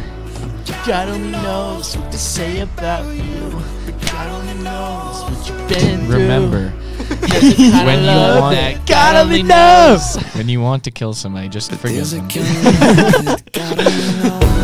God only knows what to say about you. God only knows what you've been. Remember, when when you want that, God only knows. when you want to kill somebody, just forgive them. God only knows.